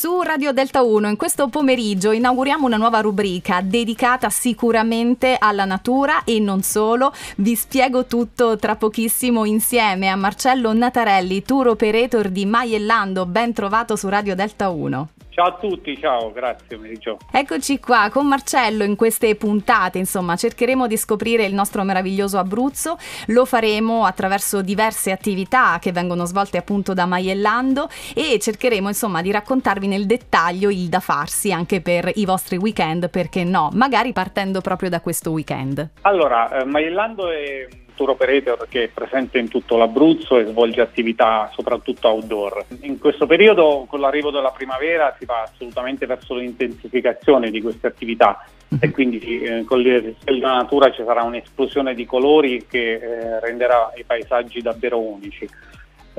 Su Radio Delta 1 in questo pomeriggio inauguriamo una nuova rubrica dedicata sicuramente alla natura e non solo. Vi spiego tutto tra pochissimo insieme a Marcello Natarelli, tour operator di Maiellando. Ben trovato su Radio Delta 1. Ciao a tutti, ciao, grazie pomeriggio. Eccoci qua con Marcello in queste puntate, insomma, cercheremo di scoprire il nostro meraviglioso Abruzzo, lo faremo attraverso diverse attività che vengono svolte appunto da Maiellando e cercheremo insomma di raccontarvi nel dettaglio il da farsi anche per i vostri weekend, perché no, magari partendo proprio da questo weekend. Allora, eh, Maiellando è tour operator che è presente in tutto l'Abruzzo e svolge attività soprattutto outdoor. In questo periodo, con l'arrivo della primavera, si va assolutamente verso l'intensificazione di queste attività e quindi eh, con la natura ci sarà un'esplosione di colori che eh, renderà i paesaggi davvero unici.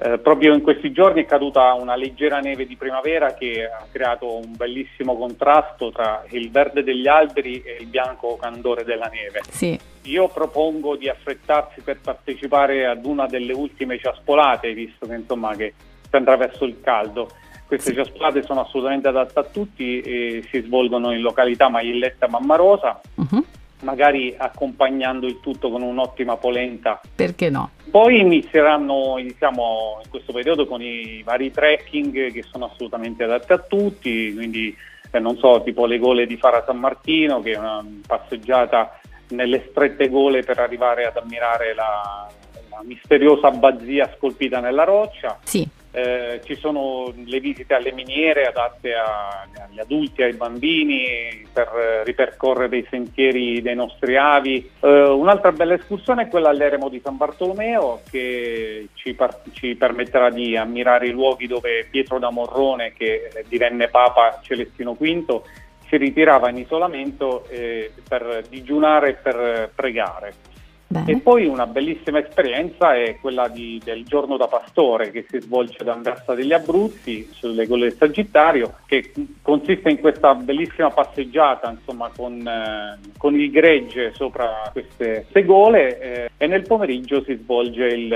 Eh, proprio in questi giorni è caduta una leggera neve di primavera che ha creato un bellissimo contrasto tra il verde degli alberi e il bianco candore della neve. Sì. Io propongo di affrettarsi per partecipare ad una delle ultime ciaspolate, visto che, insomma, che si andrà verso il caldo. Queste ciaspolate sono assolutamente adatte a tutti e si svolgono in località Maglielletta Mammarosa. Uh-huh magari accompagnando il tutto con un'ottima polenta. Perché no? Poi inizieranno, iniziamo in questo periodo con i vari trekking che sono assolutamente adatti a tutti, quindi eh, non so, tipo le gole di Fara San Martino, che è una passeggiata nelle strette gole per arrivare ad ammirare la, la misteriosa abbazia scolpita nella roccia. Sì. Eh, ci sono le visite alle miniere adatte a, agli adulti, ai bambini per eh, ripercorrere i sentieri dei nostri avi. Eh, un'altra bella escursione è quella all'eremo di San Bartolomeo che ci, par- ci, permetterà di ammirare i luoghi dove Pietro da Morrone, che divenne Papa Celestino V, si ritirava in isolamento eh, per digiunare e per pregare. Bene. E poi una bellissima esperienza è quella di, del giorno da pastore che si svolge ad Anversa degli Abruzzi sulle gole del Sagittario, che consiste in questa bellissima passeggiata insomma, con, eh, con il gregge sopra queste, gole eh, e nel pomeriggio si svolge il,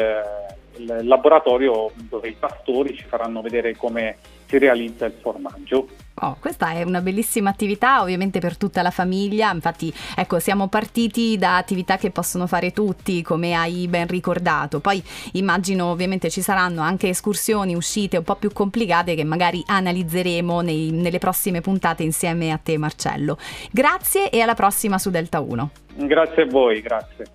il laboratorio dove i pastori ci faranno vedere come si realizza il formaggio. Oh, questa è una bellissima attività ovviamente per tutta la famiglia, infatti ecco siamo partiti da attività che possono fare tutti come hai ben ricordato, poi immagino ovviamente ci saranno anche escursioni, uscite un po' più complicate che magari analizzeremo nei, nelle prossime puntate insieme a te Marcello. Grazie e alla prossima su Delta 1. Grazie a voi, grazie.